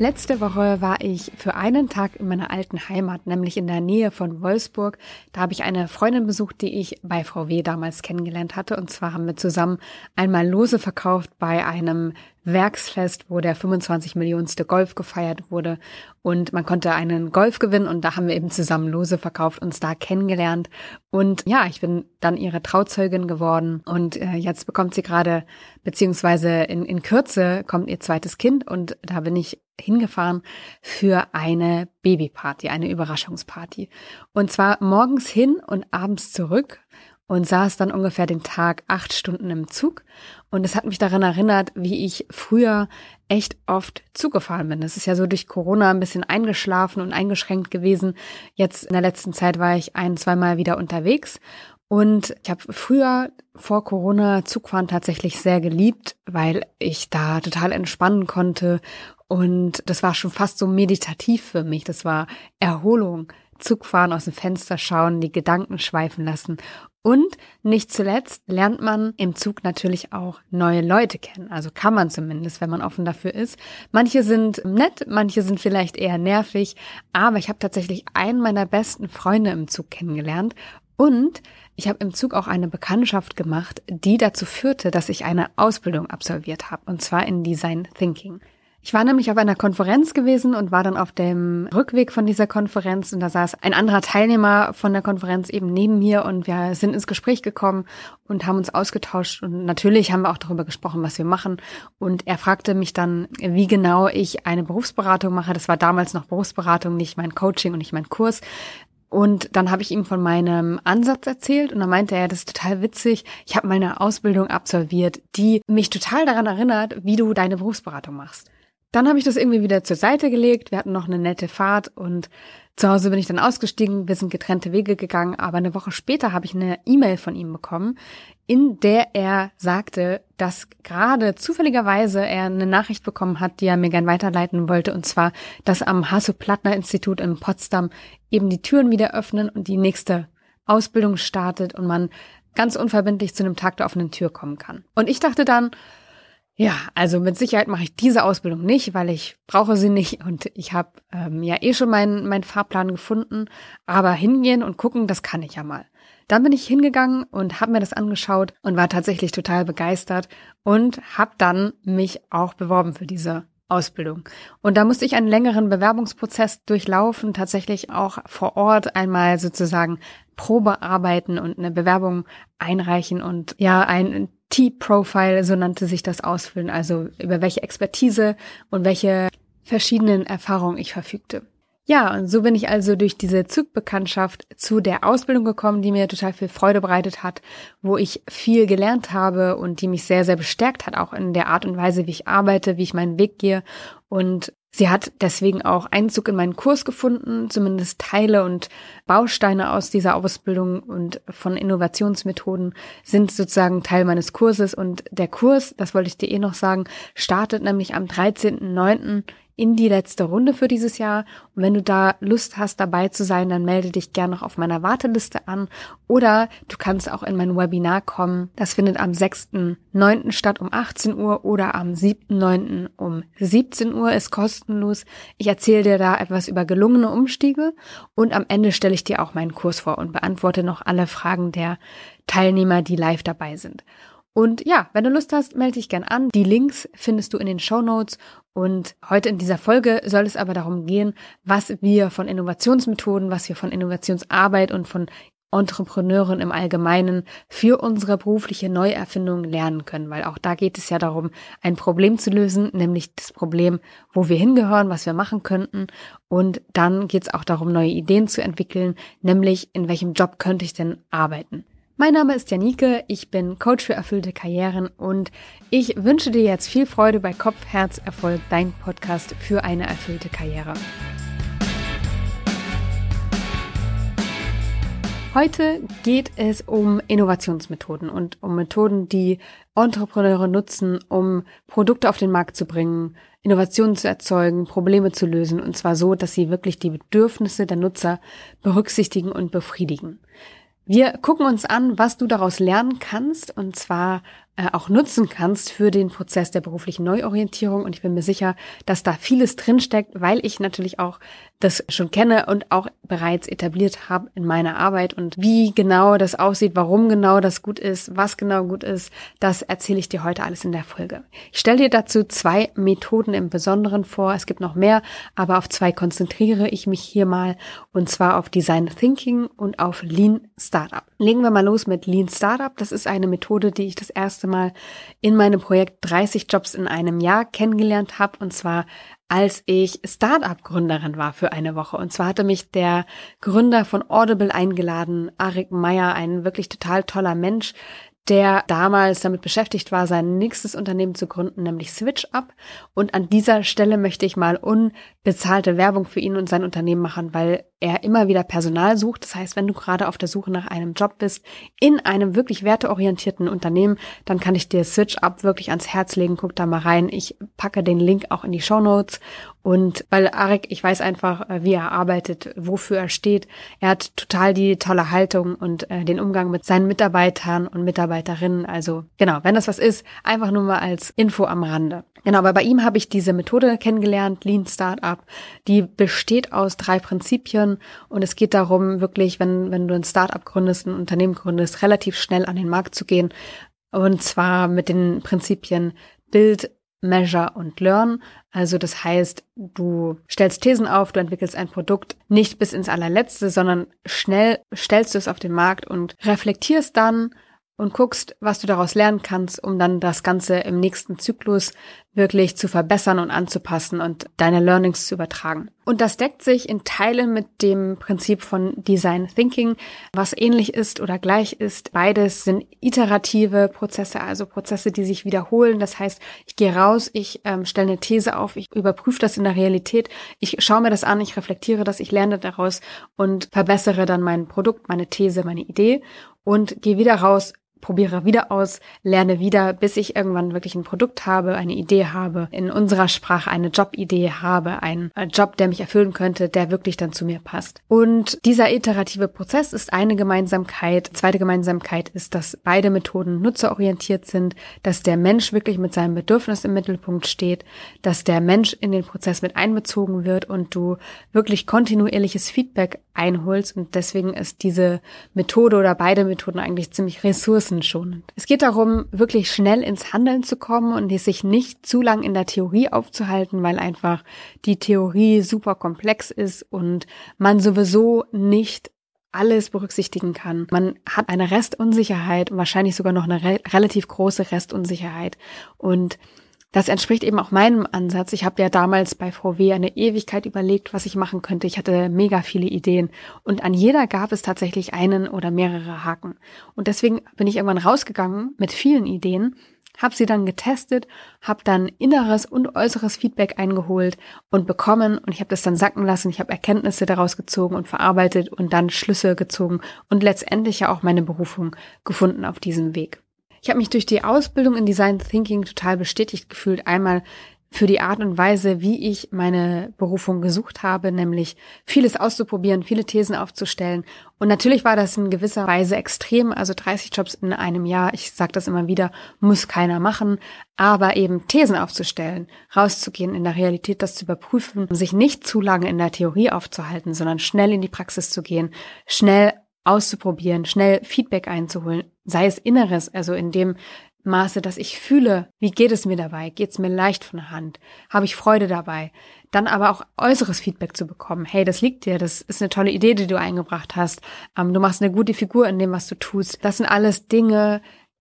Letzte Woche war ich für einen Tag in meiner alten Heimat, nämlich in der Nähe von Wolfsburg. Da habe ich eine Freundin besucht, die ich bei VW damals kennengelernt hatte. Und zwar haben wir zusammen einmal Lose verkauft bei einem Werksfest, wo der 25 Millionenste Golf gefeiert wurde. Und man konnte einen Golf gewinnen und da haben wir eben zusammen Lose verkauft, uns da kennengelernt. Und ja, ich bin dann ihre Trauzeugin geworden und äh, jetzt bekommt sie gerade, beziehungsweise in, in Kürze kommt ihr zweites Kind und da bin ich hingefahren für eine Babyparty, eine Überraschungsparty. Und zwar morgens hin und abends zurück und saß dann ungefähr den Tag acht Stunden im Zug. Und es hat mich daran erinnert, wie ich früher echt oft zugefahren bin. Das ist ja so durch Corona ein bisschen eingeschlafen und eingeschränkt gewesen. Jetzt in der letzten Zeit war ich ein, zweimal wieder unterwegs. Und ich habe früher vor Corona Zugfahren tatsächlich sehr geliebt, weil ich da total entspannen konnte. Und das war schon fast so meditativ für mich. Das war Erholung. Zugfahren, aus dem Fenster schauen, die Gedanken schweifen lassen. Und nicht zuletzt lernt man im Zug natürlich auch neue Leute kennen. Also kann man zumindest, wenn man offen dafür ist. Manche sind nett, manche sind vielleicht eher nervig. Aber ich habe tatsächlich einen meiner besten Freunde im Zug kennengelernt. Und ich habe im Zug auch eine Bekanntschaft gemacht, die dazu führte, dass ich eine Ausbildung absolviert habe. Und zwar in Design Thinking. Ich war nämlich auf einer Konferenz gewesen und war dann auf dem Rückweg von dieser Konferenz und da saß ein anderer Teilnehmer von der Konferenz eben neben mir und wir sind ins Gespräch gekommen und haben uns ausgetauscht und natürlich haben wir auch darüber gesprochen, was wir machen und er fragte mich dann, wie genau ich eine Berufsberatung mache. Das war damals noch Berufsberatung, nicht mein Coaching und nicht mein Kurs. Und dann habe ich ihm von meinem Ansatz erzählt und dann meinte er, das ist total witzig. Ich habe meine Ausbildung absolviert, die mich total daran erinnert, wie du deine Berufsberatung machst. Dann habe ich das irgendwie wieder zur Seite gelegt. Wir hatten noch eine nette Fahrt und zu Hause bin ich dann ausgestiegen. Wir sind getrennte Wege gegangen. Aber eine Woche später habe ich eine E-Mail von ihm bekommen, in der er sagte, dass gerade zufälligerweise er eine Nachricht bekommen hat, die er mir gern weiterleiten wollte. Und zwar, dass am Hasso-Plattner-Institut in Potsdam eben die Türen wieder öffnen und die nächste Ausbildung startet und man ganz unverbindlich zu einem Tag der offenen Tür kommen kann. Und ich dachte dann, ja, also mit Sicherheit mache ich diese Ausbildung nicht, weil ich brauche sie nicht und ich habe ähm, ja eh schon meinen mein Fahrplan gefunden. Aber hingehen und gucken, das kann ich ja mal. Dann bin ich hingegangen und habe mir das angeschaut und war tatsächlich total begeistert und habe dann mich auch beworben für diese Ausbildung. Und da musste ich einen längeren Bewerbungsprozess durchlaufen, tatsächlich auch vor Ort einmal sozusagen Probe arbeiten und eine Bewerbung einreichen und ja, ein T-Profile, so nannte sich das ausfüllen, also über welche Expertise und welche verschiedenen Erfahrungen ich verfügte. Ja, und so bin ich also durch diese Zugbekanntschaft zu der Ausbildung gekommen, die mir total viel Freude bereitet hat, wo ich viel gelernt habe und die mich sehr, sehr bestärkt hat, auch in der Art und Weise, wie ich arbeite, wie ich meinen Weg gehe und Sie hat deswegen auch Einzug in meinen Kurs gefunden, zumindest Teile und Bausteine aus dieser Ausbildung und von Innovationsmethoden sind sozusagen Teil meines Kurses. Und der Kurs, das wollte ich dir eh noch sagen, startet nämlich am 13.09 in die letzte Runde für dieses Jahr. Und wenn du da Lust hast, dabei zu sein, dann melde dich gerne noch auf meiner Warteliste an. Oder du kannst auch in mein Webinar kommen. Das findet am 6.9. statt um 18 Uhr oder am 7.9. um 17 Uhr, ist kostenlos. Ich erzähle dir da etwas über gelungene Umstiege und am Ende stelle ich dir auch meinen Kurs vor und beantworte noch alle Fragen der Teilnehmer, die live dabei sind. Und ja, wenn du Lust hast, melde dich gern an. Die Links findest du in den Show Notes. Und heute in dieser Folge soll es aber darum gehen, was wir von Innovationsmethoden, was wir von Innovationsarbeit und von Entrepreneuren im Allgemeinen für unsere berufliche Neuerfindung lernen können, weil auch da geht es ja darum, ein Problem zu lösen, nämlich das Problem, wo wir hingehören, was wir machen könnten. Und dann geht es auch darum, neue Ideen zu entwickeln, nämlich in welchem Job könnte ich denn arbeiten. Mein Name ist Janike, ich bin Coach für erfüllte Karrieren und ich wünsche dir jetzt viel Freude bei Kopf, Herz, Erfolg, dein Podcast für eine erfüllte Karriere. Heute geht es um Innovationsmethoden und um Methoden, die Entrepreneure nutzen, um Produkte auf den Markt zu bringen, Innovationen zu erzeugen, Probleme zu lösen und zwar so, dass sie wirklich die Bedürfnisse der Nutzer berücksichtigen und befriedigen. Wir gucken uns an, was du daraus lernen kannst, und zwar äh, auch nutzen kannst für den Prozess der beruflichen Neuorientierung. Und ich bin mir sicher, dass da vieles drinsteckt, weil ich natürlich auch das schon kenne und auch bereits etabliert habe in meiner Arbeit. Und wie genau das aussieht, warum genau das gut ist, was genau gut ist, das erzähle ich dir heute alles in der Folge. Ich stelle dir dazu zwei Methoden im Besonderen vor. Es gibt noch mehr, aber auf zwei konzentriere ich mich hier mal und zwar auf Design Thinking und auf Lean Startup. Legen wir mal los mit Lean Startup. Das ist eine Methode, die ich das erste Mal in meinem Projekt 30 Jobs in einem Jahr kennengelernt habe und zwar als ich Startup-Gründerin war für eine Woche. Und zwar hatte mich der Gründer von Audible eingeladen, Arik Meyer, ein wirklich total toller Mensch, der damals damit beschäftigt war, sein nächstes Unternehmen zu gründen, nämlich SwitchUp. Und an dieser Stelle möchte ich mal unbezahlte Werbung für ihn und sein Unternehmen machen, weil er immer wieder Personal sucht. Das heißt, wenn du gerade auf der Suche nach einem Job bist, in einem wirklich werteorientierten Unternehmen, dann kann ich dir SwitchUp wirklich ans Herz legen. Guck da mal rein. Ich packe den Link auch in die Show Notes. Und weil Arek, ich weiß einfach, äh, wie er arbeitet, wofür er steht. Er hat total die tolle Haltung und äh, den Umgang mit seinen Mitarbeitern und Mitarbeiterinnen. Also genau, wenn das was ist, einfach nur mal als Info am Rande. Genau, aber bei ihm habe ich diese Methode kennengelernt, Lean Startup. Die besteht aus drei Prinzipien und es geht darum, wirklich, wenn, wenn du ein Startup gründest, ein Unternehmen gründest, relativ schnell an den Markt zu gehen. Und zwar mit den Prinzipien Build, Measure und Learn. Also das heißt, du stellst Thesen auf, du entwickelst ein Produkt nicht bis ins allerletzte, sondern schnell stellst du es auf den Markt und reflektierst dann, und guckst, was du daraus lernen kannst, um dann das Ganze im nächsten Zyklus wirklich zu verbessern und anzupassen und deine Learnings zu übertragen. Und das deckt sich in Teilen mit dem Prinzip von Design Thinking, was ähnlich ist oder gleich ist. Beides sind iterative Prozesse, also Prozesse, die sich wiederholen. Das heißt, ich gehe raus, ich ähm, stelle eine These auf, ich überprüfe das in der Realität, ich schaue mir das an, ich reflektiere das, ich lerne daraus und verbessere dann mein Produkt, meine These, meine Idee und gehe wieder raus, probiere wieder aus, lerne wieder, bis ich irgendwann wirklich ein Produkt habe, eine Idee habe, in unserer Sprache eine Jobidee habe, einen äh, Job, der mich erfüllen könnte, der wirklich dann zu mir passt. Und dieser iterative Prozess ist eine Gemeinsamkeit. Zweite Gemeinsamkeit ist, dass beide Methoden nutzerorientiert sind, dass der Mensch wirklich mit seinem Bedürfnis im Mittelpunkt steht, dass der Mensch in den Prozess mit einbezogen wird und du wirklich kontinuierliches Feedback einholst und deswegen ist diese Methode oder beide Methoden eigentlich ziemlich ressourcenschonend. Es geht darum, wirklich schnell ins Handeln zu kommen und sich nicht zu lang in der Theorie aufzuhalten, weil einfach die Theorie super komplex ist und man sowieso nicht alles berücksichtigen kann. Man hat eine Restunsicherheit und wahrscheinlich sogar noch eine re relativ große Restunsicherheit und das entspricht eben auch meinem Ansatz. Ich habe ja damals bei VW eine Ewigkeit überlegt, was ich machen könnte. Ich hatte mega viele Ideen und an jeder gab es tatsächlich einen oder mehrere Haken. Und deswegen bin ich irgendwann rausgegangen mit vielen Ideen, habe sie dann getestet, habe dann inneres und äußeres Feedback eingeholt und bekommen und ich habe das dann sacken lassen. Ich habe Erkenntnisse daraus gezogen und verarbeitet und dann Schlüsse gezogen und letztendlich ja auch meine Berufung gefunden auf diesem Weg. Ich habe mich durch die Ausbildung in Design Thinking total bestätigt gefühlt. Einmal für die Art und Weise, wie ich meine Berufung gesucht habe, nämlich vieles auszuprobieren, viele Thesen aufzustellen. Und natürlich war das in gewisser Weise extrem, also 30 Jobs in einem Jahr, ich sage das immer wieder, muss keiner machen, aber eben Thesen aufzustellen, rauszugehen, in der Realität das zu überprüfen, sich nicht zu lange in der Theorie aufzuhalten, sondern schnell in die Praxis zu gehen, schnell auszuprobieren, schnell Feedback einzuholen, sei es inneres, also in dem Maße, dass ich fühle, wie geht es mir dabei, geht es mir leicht von der Hand, habe ich Freude dabei, dann aber auch äußeres Feedback zu bekommen. Hey, das liegt dir, das ist eine tolle Idee, die du eingebracht hast. Ähm, du machst eine gute Figur in dem, was du tust. Das sind alles Dinge,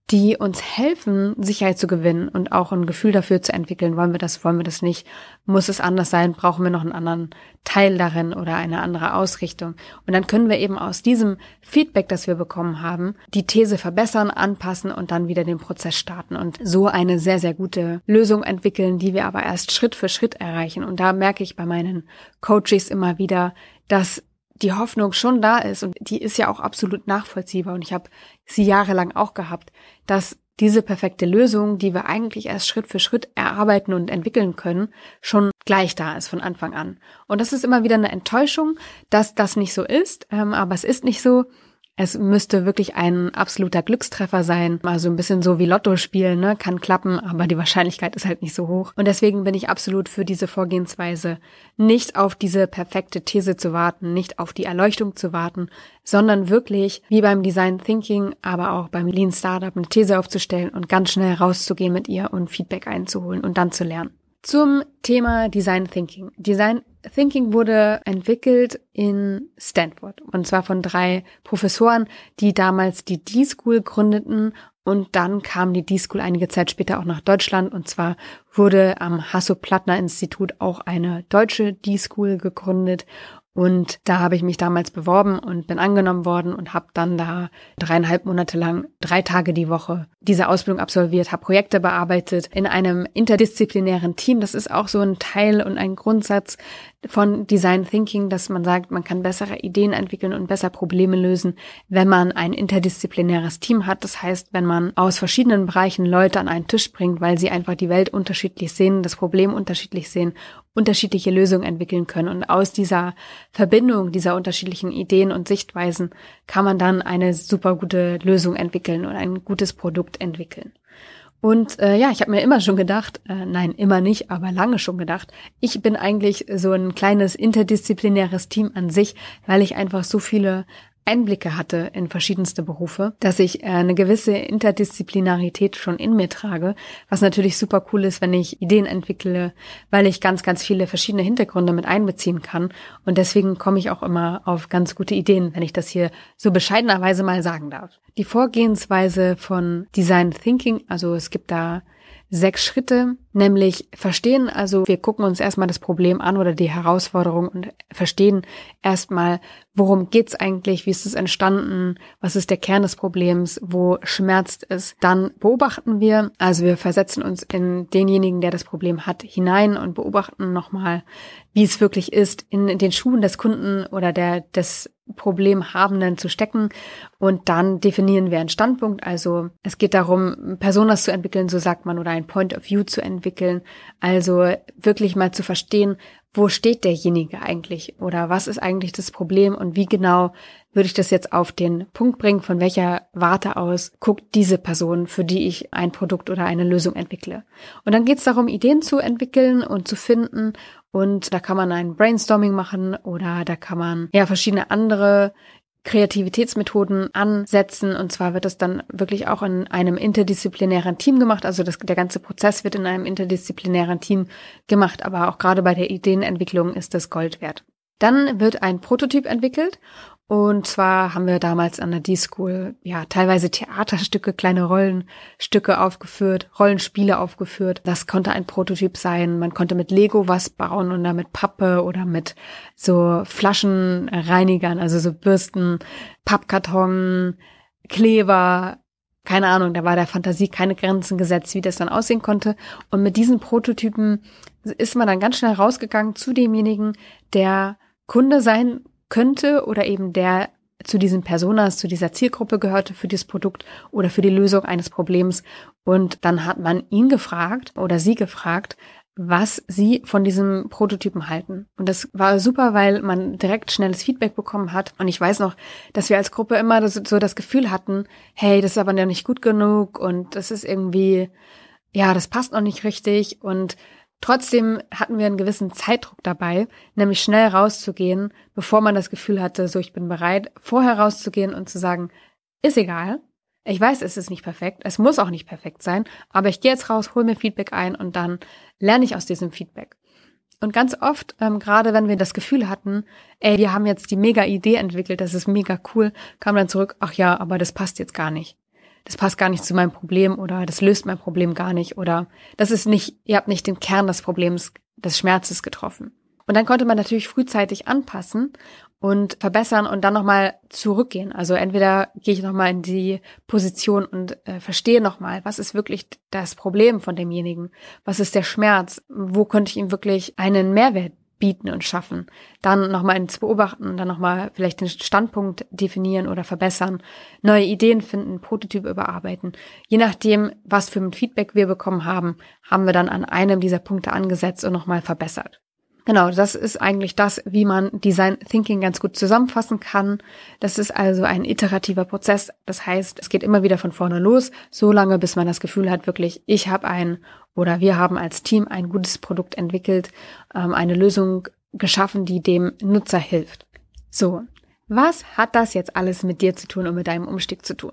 die uns helfen, Sicherheit zu gewinnen und auch ein Gefühl dafür zu entwickeln. Wollen wir das, wollen wir das nicht? Muss es anders sein? Brauchen wir noch einen anderen Teil darin oder eine andere Ausrichtung? Und dann können wir eben aus diesem Feedback, das wir bekommen haben, die These verbessern, anpassen und dann wieder den Prozess starten und so eine sehr, sehr gute Lösung entwickeln, die wir aber erst Schritt für Schritt erreichen. Und da merke ich bei meinen Coaches immer wieder, dass die Hoffnung schon da ist und die ist ja auch absolut nachvollziehbar und ich habe sie jahrelang auch gehabt, dass diese perfekte Lösung, die wir eigentlich erst Schritt für Schritt erarbeiten und entwickeln können, schon gleich da ist von Anfang an. Und das ist immer wieder eine Enttäuschung, dass das nicht so ist, ähm, aber es ist nicht so. Es müsste wirklich ein absoluter Glückstreffer sein. Also ein bisschen so wie Lotto spielen, ne? Kann klappen, aber die Wahrscheinlichkeit ist halt nicht so hoch. Und deswegen bin ich absolut für diese Vorgehensweise, nicht auf diese perfekte These zu warten, nicht auf die Erleuchtung zu warten, sondern wirklich, wie beim Design Thinking, aber auch beim Lean Startup, eine These aufzustellen und ganz schnell rauszugehen mit ihr und Feedback einzuholen und dann zu lernen. Zum Thema Design Thinking. Design Thinking wurde entwickelt in Stanford und zwar von drei Professoren, die damals die D-School gründeten. Und dann kam die D-School einige Zeit später auch nach Deutschland. Und zwar wurde am Hasso-Plattner-Institut auch eine deutsche D-School gegründet und da habe ich mich damals beworben und bin angenommen worden und habe dann da dreieinhalb Monate lang, drei Tage die Woche diese Ausbildung absolviert, habe Projekte bearbeitet in einem interdisziplinären Team. Das ist auch so ein Teil und ein Grundsatz von Design Thinking, dass man sagt, man kann bessere Ideen entwickeln und besser Probleme lösen, wenn man ein interdisziplinäres Team hat. Das heißt, wenn man aus verschiedenen Bereichen Leute an einen Tisch bringt, weil sie einfach die Welt unterschiedlich sehen, das Problem unterschiedlich sehen, unterschiedliche Lösungen entwickeln können. Und aus dieser Verbindung dieser unterschiedlichen Ideen und Sichtweisen kann man dann eine super gute Lösung entwickeln und ein gutes Produkt entwickeln. Und äh, ja, ich habe mir immer schon gedacht, äh, nein, immer nicht, aber lange schon gedacht, ich bin eigentlich so ein kleines interdisziplinäres Team an sich, weil ich einfach so viele Einblicke hatte in verschiedenste Berufe, dass ich äh, eine gewisse Interdisziplinarität schon in mir trage, was natürlich super cool ist, wenn ich Ideen entwickle, weil ich ganz, ganz viele verschiedene Hintergründe mit einbeziehen kann. Und deswegen komme ich auch immer auf ganz gute Ideen, wenn ich das hier so bescheidenerweise mal sagen darf. Die Vorgehensweise von Design Thinking, also es gibt da sechs Schritte, nämlich verstehen, also wir gucken uns erstmal das Problem an oder die Herausforderung und verstehen erstmal, worum geht's eigentlich, wie ist es entstanden, was ist der Kern des Problems, wo schmerzt es. Dann beobachten wir, also wir versetzen uns in denjenigen, der das Problem hat, hinein und beobachten nochmal, wie es wirklich ist, in den Schuhen des Kunden oder der des Problemhabenden zu stecken und dann definieren wir einen Standpunkt. Also es geht darum, Personas zu entwickeln, so sagt man, oder ein Point of View zu entwickeln. Also wirklich mal zu verstehen, wo steht derjenige eigentlich? Oder was ist eigentlich das Problem? Und wie genau würde ich das jetzt auf den Punkt bringen, von welcher Warte aus guckt diese Person, für die ich ein Produkt oder eine Lösung entwickle. Und dann geht es darum, Ideen zu entwickeln und zu finden. Und da kann man ein Brainstorming machen oder da kann man ja verschiedene andere Kreativitätsmethoden ansetzen. Und zwar wird es dann wirklich auch in einem interdisziplinären Team gemacht. Also das, der ganze Prozess wird in einem interdisziplinären Team gemacht. Aber auch gerade bei der Ideenentwicklung ist das Gold wert. Dann wird ein Prototyp entwickelt und zwar haben wir damals an der D-School ja teilweise Theaterstücke, kleine Rollenstücke aufgeführt, Rollenspiele aufgeführt. Das konnte ein Prototyp sein. Man konnte mit Lego was bauen und damit Pappe oder mit so Flaschenreinigern, also so Bürsten, Pappkarton, Kleber, keine Ahnung, da war der Fantasie keine Grenzen gesetzt, wie das dann aussehen konnte. Und mit diesen Prototypen ist man dann ganz schnell rausgegangen zu demjenigen, der Kunde sein könnte oder eben der zu diesen Personas, zu dieser Zielgruppe gehörte für dieses Produkt oder für die Lösung eines Problems. Und dann hat man ihn gefragt oder sie gefragt, was sie von diesem Prototypen halten. Und das war super, weil man direkt schnelles Feedback bekommen hat. Und ich weiß noch, dass wir als Gruppe immer so das Gefühl hatten, hey, das ist aber noch nicht gut genug und das ist irgendwie, ja, das passt noch nicht richtig. Und Trotzdem hatten wir einen gewissen Zeitdruck dabei, nämlich schnell rauszugehen, bevor man das Gefühl hatte, so ich bin bereit, vorher rauszugehen und zu sagen, ist egal. Ich weiß, es ist nicht perfekt, es muss auch nicht perfekt sein, aber ich gehe jetzt raus, hol mir Feedback ein und dann lerne ich aus diesem Feedback. Und ganz oft, ähm, gerade wenn wir das Gefühl hatten, ey, wir haben jetzt die mega Idee entwickelt, das ist mega cool, kam dann zurück, ach ja, aber das passt jetzt gar nicht das passt gar nicht zu meinem Problem oder das löst mein Problem gar nicht oder das ist nicht, ihr habt nicht den Kern des Problems, des Schmerzes getroffen. Und dann konnte man natürlich frühzeitig anpassen und verbessern und dann nochmal zurückgehen. Also entweder gehe ich nochmal in die Position und äh, verstehe nochmal, was ist wirklich das Problem von demjenigen? Was ist der Schmerz? Wo könnte ich ihm wirklich einen Mehrwert bieten und schaffen. Dann nochmal ins Beobachten, dann nochmal vielleicht den Standpunkt definieren oder verbessern, neue Ideen finden, Prototyp überarbeiten. Je nachdem, was für ein Feedback wir bekommen haben, haben wir dann an einem dieser Punkte angesetzt und nochmal verbessert. Genau, das ist eigentlich das, wie man Design Thinking ganz gut zusammenfassen kann. Das ist also ein iterativer Prozess. Das heißt, es geht immer wieder von vorne los, so lange, bis man das Gefühl hat, wirklich, ich habe ein oder wir haben als Team ein gutes Produkt entwickelt, ähm, eine Lösung geschaffen, die dem Nutzer hilft. So, was hat das jetzt alles mit dir zu tun und mit deinem Umstieg zu tun?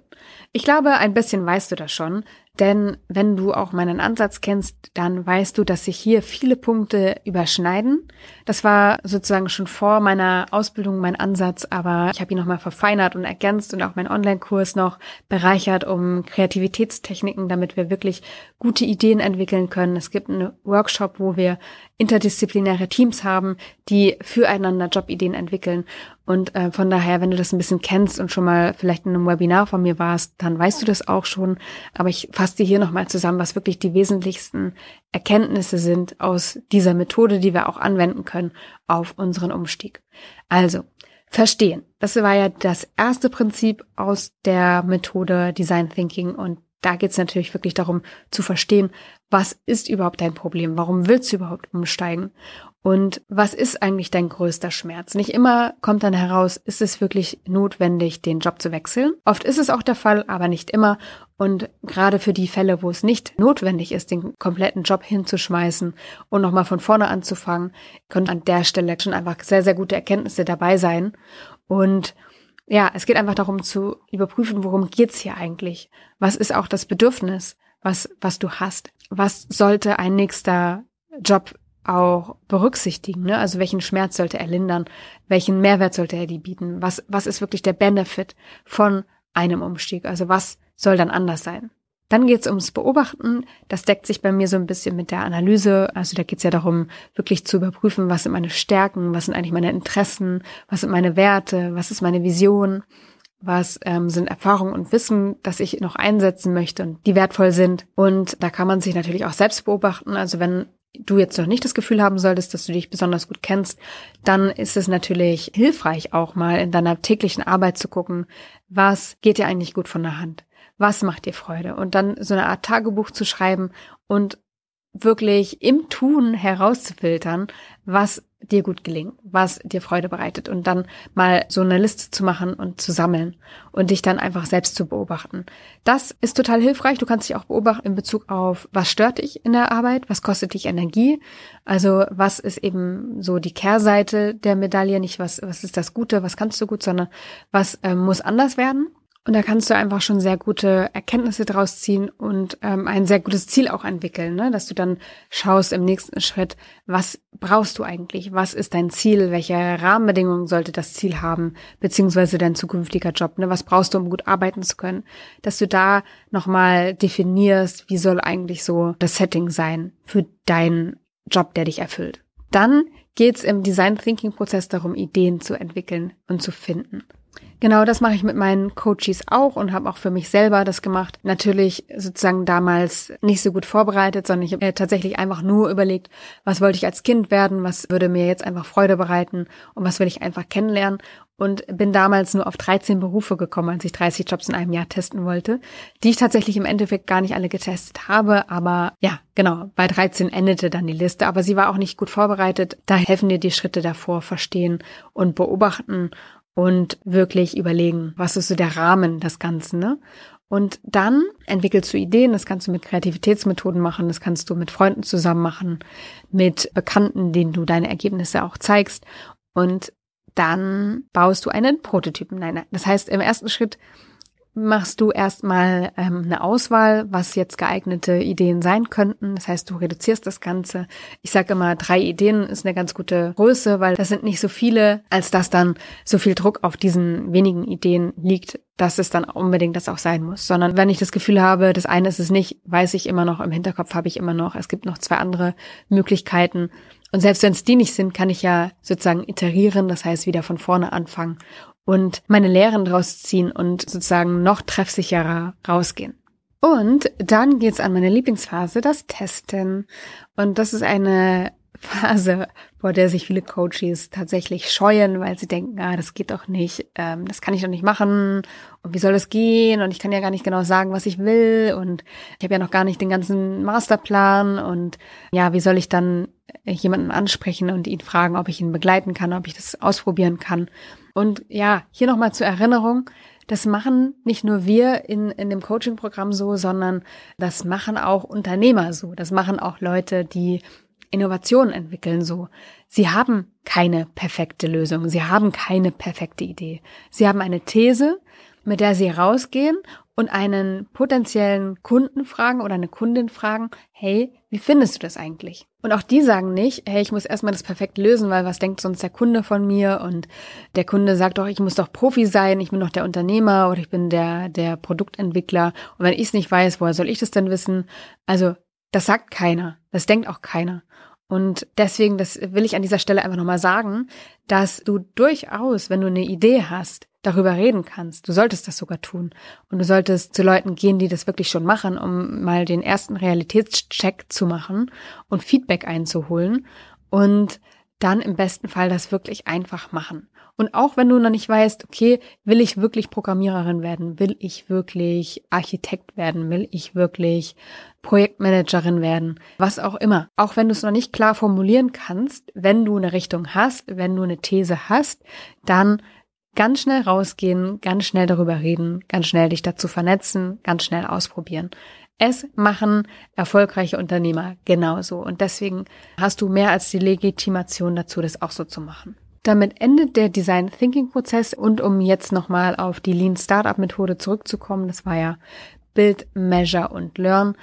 Ich glaube, ein bisschen weißt du das schon, denn wenn du auch meinen Ansatz kennst, dann weißt du, dass sich hier viele Punkte überschneiden. Das war sozusagen schon vor meiner Ausbildung mein Ansatz, aber ich habe ihn nochmal verfeinert und ergänzt und auch meinen Online-Kurs noch bereichert um Kreativitätstechniken, damit wir wirklich gute Ideen entwickeln können. Es gibt einen Workshop, wo wir interdisziplinäre Teams haben, die füreinander Jobideen entwickeln. Und äh, von daher, wenn du das ein bisschen kennst und schon mal vielleicht in einem Webinar von mir warst, dann weißt du das auch schon. Aber ich fasse dir hier nochmal zusammen, was wirklich die wesentlichsten Erkenntnisse sind aus dieser Methode, die wir auch anwenden können auf unseren Umstieg. Also, verstehen. Das war ja das erste Prinzip aus der Methode Design Thinking und da geht es natürlich wirklich darum zu verstehen, was ist überhaupt dein Problem? Warum willst du überhaupt umsteigen? Und was ist eigentlich dein größter Schmerz? Nicht immer kommt dann heraus, ist es wirklich notwendig, den Job zu wechseln? Oft ist es auch der Fall, aber nicht immer. Und gerade für die Fälle, wo es nicht notwendig ist, den kompletten Job hinzuschmeißen und nochmal von vorne anzufangen, können an der Stelle schon einfach sehr, sehr gute Erkenntnisse dabei sein. Und ja, es geht einfach darum zu überprüfen, worum geht's hier eigentlich? Was ist auch das Bedürfnis, was, was du hast? Was sollte ein nächster Job auch berücksichtigen. Ne? Also welchen Schmerz sollte er lindern? Welchen Mehrwert sollte er dir bieten? Was, was ist wirklich der Benefit von einem Umstieg? Also was soll dann anders sein? Dann geht es ums Beobachten. Das deckt sich bei mir so ein bisschen mit der Analyse. Also da geht es ja darum, wirklich zu überprüfen, was sind meine Stärken, was sind eigentlich meine Interessen, was sind meine Werte, was ist meine Vision, was ähm, sind Erfahrungen und Wissen, das ich noch einsetzen möchte und die wertvoll sind. Und da kann man sich natürlich auch selbst beobachten. Also wenn du jetzt noch nicht das Gefühl haben solltest, dass du dich besonders gut kennst, dann ist es natürlich hilfreich auch mal in deiner täglichen Arbeit zu gucken, was geht dir eigentlich gut von der Hand? Was macht dir Freude? Und dann so eine Art Tagebuch zu schreiben und wirklich im Tun herauszufiltern, was dir gut gelingt, was dir Freude bereitet und dann mal so eine Liste zu machen und zu sammeln und dich dann einfach selbst zu beobachten. Das ist total hilfreich. Du kannst dich auch beobachten in Bezug auf, was stört dich in der Arbeit, was kostet dich Energie, also was ist eben so die Kehrseite der Medaille, nicht was, was ist das Gute, was kannst du gut, sondern was äh, muss anders werden und da kannst du einfach schon sehr gute Erkenntnisse draus ziehen und ähm, ein sehr gutes Ziel auch entwickeln, ne? dass du dann schaust im nächsten Schritt, was brauchst du eigentlich? Was ist dein Ziel? Welche Rahmenbedingungen sollte das Ziel haben? Beziehungsweise dein zukünftiger Job? Ne? Was brauchst du, um gut arbeiten zu können? Dass du da nochmal definierst, wie soll eigentlich so das Setting sein für deinen Job, der dich erfüllt. Dann geht's im Design Thinking Prozess darum, Ideen zu entwickeln und zu finden. Genau, das mache ich mit meinen Coaches auch und habe auch für mich selber das gemacht. Natürlich sozusagen damals nicht so gut vorbereitet, sondern ich habe tatsächlich einfach nur überlegt, was wollte ich als Kind werden, was würde mir jetzt einfach Freude bereiten und was will ich einfach kennenlernen und bin damals nur auf 13 Berufe gekommen, als ich 30 Jobs in einem Jahr testen wollte, die ich tatsächlich im Endeffekt gar nicht alle getestet habe, aber ja, genau, bei 13 endete dann die Liste, aber sie war auch nicht gut vorbereitet. Da helfen dir die Schritte davor verstehen und beobachten und wirklich überlegen, was ist so der Rahmen des Ganzen, ne? Und dann entwickelst du Ideen, das kannst du mit Kreativitätsmethoden machen, das kannst du mit Freunden zusammen machen, mit Bekannten, denen du deine Ergebnisse auch zeigst. Und dann baust du einen Prototypen. Nein, nein. Das heißt, im ersten Schritt machst du erstmal ähm, eine Auswahl, was jetzt geeignete Ideen sein könnten. Das heißt, du reduzierst das Ganze. Ich sage immer, drei Ideen ist eine ganz gute Größe, weil das sind nicht so viele, als dass dann so viel Druck auf diesen wenigen Ideen liegt, dass es dann unbedingt das auch sein muss. Sondern wenn ich das Gefühl habe, das eine ist es nicht, weiß ich immer noch, im Hinterkopf habe ich immer noch, es gibt noch zwei andere Möglichkeiten. Und selbst wenn es die nicht sind, kann ich ja sozusagen iterieren, das heißt wieder von vorne anfangen und meine Lehren draus ziehen und sozusagen noch treffsicherer rausgehen. Und dann geht's an meine Lieblingsphase, das Testen. Und das ist eine Phase, vor der sich viele Coaches tatsächlich scheuen, weil sie denken, ah, das geht doch nicht, ähm, das kann ich doch nicht machen. Und wie soll das gehen? Und ich kann ja gar nicht genau sagen, was ich will. Und ich habe ja noch gar nicht den ganzen Masterplan. Und ja, wie soll ich dann jemanden ansprechen und ihn fragen, ob ich ihn begleiten kann, ob ich das ausprobieren kann. Und ja, hier nochmal zur Erinnerung, das machen nicht nur wir in, in dem Coaching-Programm so, sondern das machen auch Unternehmer so. Das machen auch Leute, die Innovationen entwickeln so. Sie haben keine perfekte Lösung. Sie haben keine perfekte Idee. Sie haben eine These, mit der sie rausgehen und einen potenziellen Kunden fragen oder eine Kundin fragen, hey, wie findest du das eigentlich? Und auch die sagen nicht, hey, ich muss erstmal das perfekt lösen, weil was denkt sonst der Kunde von mir? Und der Kunde sagt doch, ich muss doch Profi sein, ich bin doch der Unternehmer oder ich bin der, der Produktentwickler. Und wenn ich es nicht weiß, woher soll ich das denn wissen? Also, das sagt keiner. Das denkt auch keiner. Und deswegen, das will ich an dieser Stelle einfach nochmal sagen, dass du durchaus, wenn du eine Idee hast, darüber reden kannst. Du solltest das sogar tun. Und du solltest zu Leuten gehen, die das wirklich schon machen, um mal den ersten Realitätscheck zu machen und Feedback einzuholen und dann im besten Fall das wirklich einfach machen. Und auch wenn du noch nicht weißt, okay, will ich wirklich Programmiererin werden? Will ich wirklich Architekt werden? Will ich wirklich Projektmanagerin werden? Was auch immer. Auch wenn du es noch nicht klar formulieren kannst, wenn du eine Richtung hast, wenn du eine These hast, dann ganz schnell rausgehen, ganz schnell darüber reden, ganz schnell dich dazu vernetzen, ganz schnell ausprobieren. Es machen erfolgreiche Unternehmer genauso. Und deswegen hast du mehr als die Legitimation dazu, das auch so zu machen. Damit endet der Design Thinking Prozess und um jetzt nochmal auf die Lean Startup Methode zurückzukommen, das war ja Build, Measure und Learn.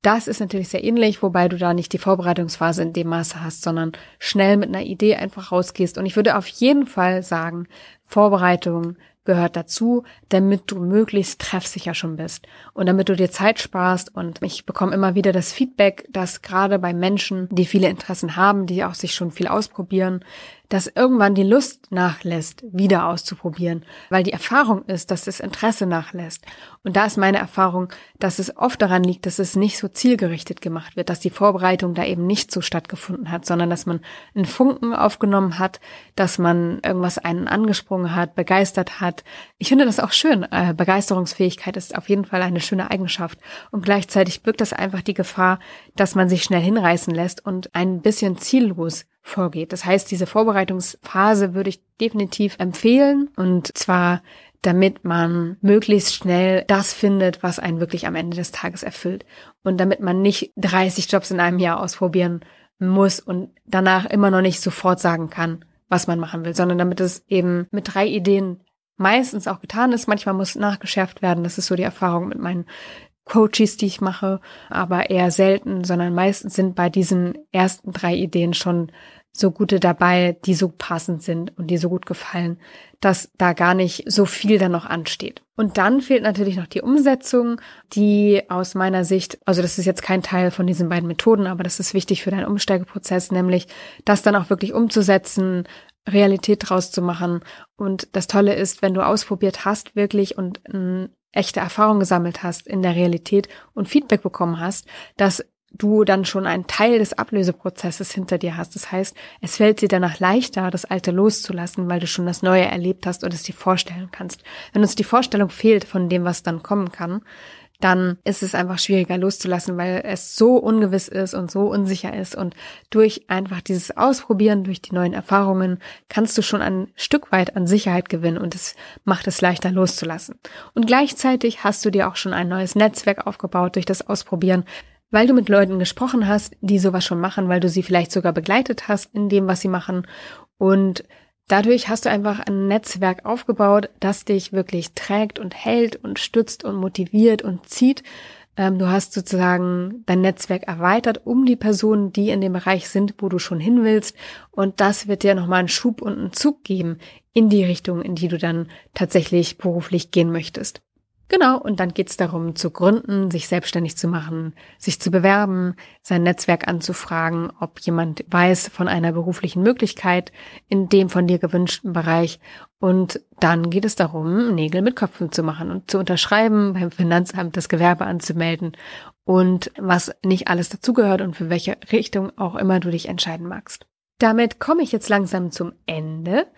Das ist natürlich sehr ähnlich, wobei du da nicht die Vorbereitungsphase in dem Maße hast, sondern schnell mit einer Idee einfach rausgehst. Und ich würde auf jeden Fall sagen, Vorbereitung gehört dazu, damit du möglichst treffsicher schon bist und damit du dir Zeit sparst. Und ich bekomme immer wieder das Feedback, dass gerade bei Menschen, die viele Interessen haben, die auch sich schon viel ausprobieren, dass irgendwann die Lust nachlässt, wieder auszuprobieren, weil die Erfahrung ist, dass das Interesse nachlässt. Und da ist meine Erfahrung, dass es oft daran liegt, dass es nicht so zielgerichtet gemacht wird, dass die Vorbereitung da eben nicht so stattgefunden hat, sondern dass man einen Funken aufgenommen hat, dass man irgendwas einen angesprungen hat, begeistert hat. Ich finde das auch schön. Äh, Begeisterungsfähigkeit ist auf jeden Fall eine schöne Eigenschaft. Und gleichzeitig birgt das einfach die Gefahr, dass man sich schnell hinreißen lässt und ein bisschen ziellos vorgeht. Das heißt, diese Vorbereitungsphase würde ich definitiv empfehlen und zwar damit man möglichst schnell das findet, was einen wirklich am Ende des Tages erfüllt. Und damit man nicht 30 Jobs in einem Jahr ausprobieren muss und danach immer noch nicht sofort sagen kann, was man machen will, sondern damit es eben mit drei Ideen meistens auch getan ist. Manchmal muss nachgeschärft werden. Das ist so die Erfahrung mit meinen Coaches, die ich mache, aber eher selten, sondern meistens sind bei diesen ersten drei Ideen schon so gute dabei, die so passend sind und die so gut gefallen, dass da gar nicht so viel dann noch ansteht. Und dann fehlt natürlich noch die Umsetzung, die aus meiner Sicht, also das ist jetzt kein Teil von diesen beiden Methoden, aber das ist wichtig für deinen Umsteigeprozess, nämlich das dann auch wirklich umzusetzen, Realität draus zu machen. Und das Tolle ist, wenn du ausprobiert hast wirklich und eine echte Erfahrung gesammelt hast in der Realität und Feedback bekommen hast, dass du dann schon einen Teil des Ablöseprozesses hinter dir hast. Das heißt, es fällt dir danach leichter, das Alte loszulassen, weil du schon das Neue erlebt hast und es dir vorstellen kannst. Wenn uns die Vorstellung fehlt von dem, was dann kommen kann, dann ist es einfach schwieriger loszulassen, weil es so ungewiss ist und so unsicher ist. Und durch einfach dieses Ausprobieren, durch die neuen Erfahrungen, kannst du schon ein Stück weit an Sicherheit gewinnen und es macht es leichter loszulassen. Und gleichzeitig hast du dir auch schon ein neues Netzwerk aufgebaut durch das Ausprobieren, weil du mit Leuten gesprochen hast, die sowas schon machen, weil du sie vielleicht sogar begleitet hast in dem, was sie machen. Und dadurch hast du einfach ein Netzwerk aufgebaut, das dich wirklich trägt und hält und stützt und motiviert und zieht. Ähm, du hast sozusagen dein Netzwerk erweitert um die Personen, die in dem Bereich sind, wo du schon hin willst. Und das wird dir nochmal einen Schub und einen Zug geben in die Richtung, in die du dann tatsächlich beruflich gehen möchtest. Genau, und dann geht's darum zu gründen, sich selbstständig zu machen, sich zu bewerben, sein Netzwerk anzufragen, ob jemand weiß von einer beruflichen Möglichkeit in dem von dir gewünschten Bereich. Und dann geht es darum, Nägel mit Köpfen zu machen und zu unterschreiben, beim Finanzamt das Gewerbe anzumelden und was nicht alles dazugehört und für welche Richtung auch immer du dich entscheiden magst. Damit komme ich jetzt langsam zum Ende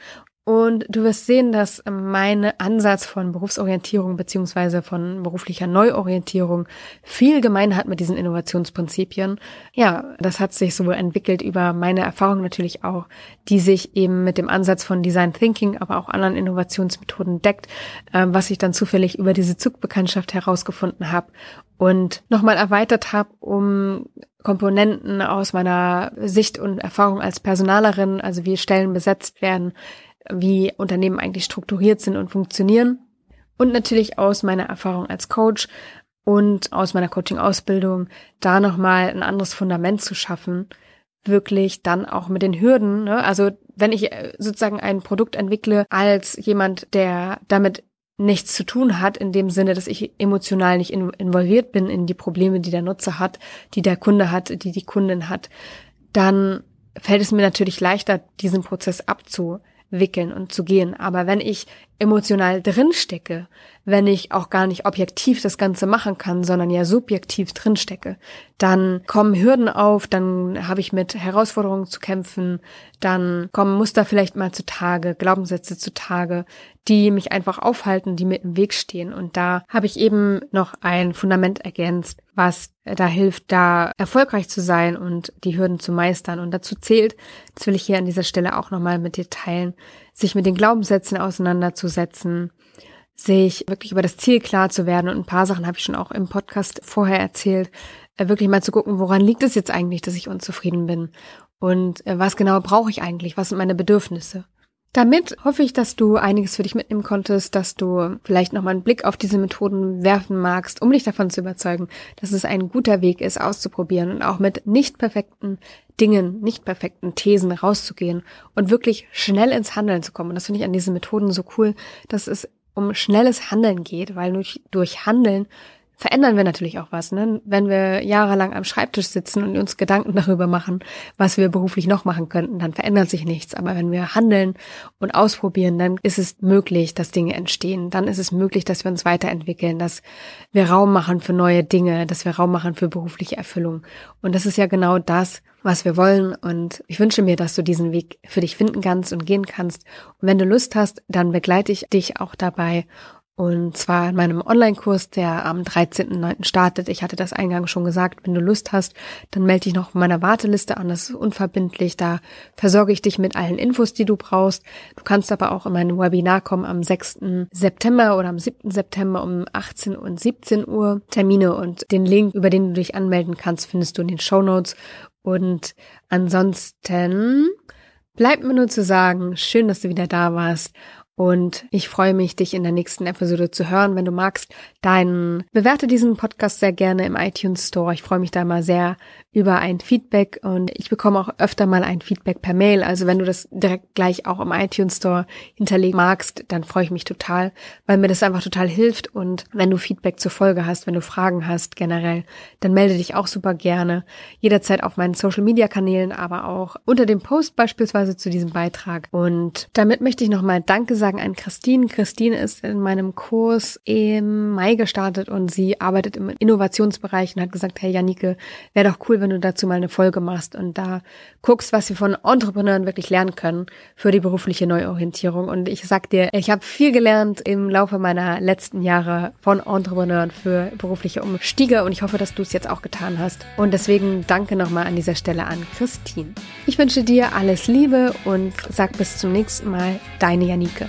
und du wirst sehen, dass mein Ansatz von Berufsorientierung beziehungsweise von beruflicher Neuorientierung viel gemein hat mit diesen Innovationsprinzipien. Ja, das hat sich so entwickelt über meine Erfahrung natürlich auch, die sich eben mit dem Ansatz von Design Thinking, aber auch anderen Innovationsmethoden deckt, äh, was ich dann zufällig über diese Zugbekanntschaft herausgefunden habe und nochmal erweitert habe, um Komponenten aus meiner Sicht und Erfahrung als Personalerin, also wie Stellen besetzt werden, wie Unternehmen eigentlich strukturiert sind und funktionieren. Und natürlich aus meiner Erfahrung als Coach und aus meiner Coaching-Ausbildung da nochmal ein anderes Fundament zu schaffen, wirklich dann auch mit den Hürden. Ne? Also wenn ich äh, sozusagen ein Produkt entwickle als jemand, der damit nichts zu tun hat, in dem Sinne, dass ich emotional nicht involviert bin in die Probleme, die der Nutzer hat, die der Kunde hat, die die Kundin hat, dann fällt es mir natürlich leichter, diesen Prozess abzu wickeln und zu gehen. Aber wenn ich emotional drinstecke, wenn ich auch gar nicht objektiv das Ganze machen kann, sondern ja subjektiv drinstecke, dann kommen Hürden auf, dann habe ich mit Herausforderungen zu kämpfen, dann kommen Muster vielleicht mal zutage, Glaubenssätze zutage, die mich einfach aufhalten, die mir im Weg stehen. Und da habe ich eben noch ein Fundament ergänzt, was da hilft, da erfolgreich zu sein und die Hürden zu meistern. Und dazu zählt, das will ich hier an dieser Stelle auch nochmal mit dir teilen, sich mit den Glaubenssätzen auseinanderzusetzen, sich wirklich über das Ziel klar zu werden. Und ein paar Sachen habe ich schon auch im Podcast vorher erzählt, äh, wirklich mal zu gucken, woran liegt es jetzt eigentlich, dass ich unzufrieden bin? Und äh, was genau brauche ich eigentlich? Was sind meine Bedürfnisse? Damit hoffe ich, dass du einiges für dich mitnehmen konntest, dass du vielleicht nochmal einen Blick auf diese Methoden werfen magst, um dich davon zu überzeugen, dass es ein guter Weg ist, auszuprobieren und auch mit nicht perfekten Dingen, nicht perfekten Thesen rauszugehen und wirklich schnell ins Handeln zu kommen. Und das finde ich an diesen Methoden so cool, dass es um schnelles Handeln geht, weil durch, durch Handeln verändern wir natürlich auch was. Ne? Wenn wir jahrelang am Schreibtisch sitzen und uns Gedanken darüber machen, was wir beruflich noch machen könnten, dann verändert sich nichts. Aber wenn wir handeln und ausprobieren, dann ist es möglich, dass Dinge entstehen. Dann ist es möglich, dass wir uns weiterentwickeln, dass wir Raum machen für neue Dinge, dass wir Raum machen für berufliche Erfüllung. Und das ist ja genau das, was wir wollen. Und ich wünsche mir, dass du diesen Weg für dich finden kannst und gehen kannst. Und wenn du Lust hast, dann begleite ich dich auch dabei und zwar in meinem Online-Kurs, der am 13.09. startet. Ich hatte das eingangs schon gesagt. Wenn du Lust hast, dann melde dich noch auf meiner Warteliste an. Das ist unverbindlich. Da versorge ich dich mit allen Infos, die du brauchst. Du kannst aber auch in mein Webinar kommen am 6. September oder am 7. September um 18 und 17 Uhr. Termine und den Link, über den du dich anmelden kannst, findest du in den Show Notes. Und ansonsten bleibt mir nur zu sagen, schön, dass du wieder da warst und ich freue mich, dich in der nächsten Episode zu hören. Wenn du magst, dann bewerte diesen Podcast sehr gerne im iTunes Store. Ich freue mich da mal sehr über ein Feedback und ich bekomme auch öfter mal ein Feedback per Mail. Also wenn du das direkt gleich auch im iTunes Store hinterlegen magst, dann freue ich mich total, weil mir das einfach total hilft. Und wenn du Feedback zur Folge hast, wenn du Fragen hast generell, dann melde dich auch super gerne. Jederzeit auf meinen Social Media Kanälen, aber auch unter dem Post beispielsweise zu diesem Beitrag. Und damit möchte ich nochmal Danke sagen an Christine. Christine ist in meinem Kurs im Mai gestartet und sie arbeitet im Innovationsbereich und hat gesagt, hey Janike, wäre doch cool, wenn du dazu mal eine Folge machst und da guckst, was wir von Entrepreneuren wirklich lernen können für die berufliche Neuorientierung. Und ich sag dir, ich habe viel gelernt im Laufe meiner letzten Jahre von Entrepreneuren für berufliche Umstiege und ich hoffe, dass du es jetzt auch getan hast. Und deswegen danke nochmal an dieser Stelle an Christine. Ich wünsche dir alles Liebe und sag bis zum nächsten Mal, deine Janike.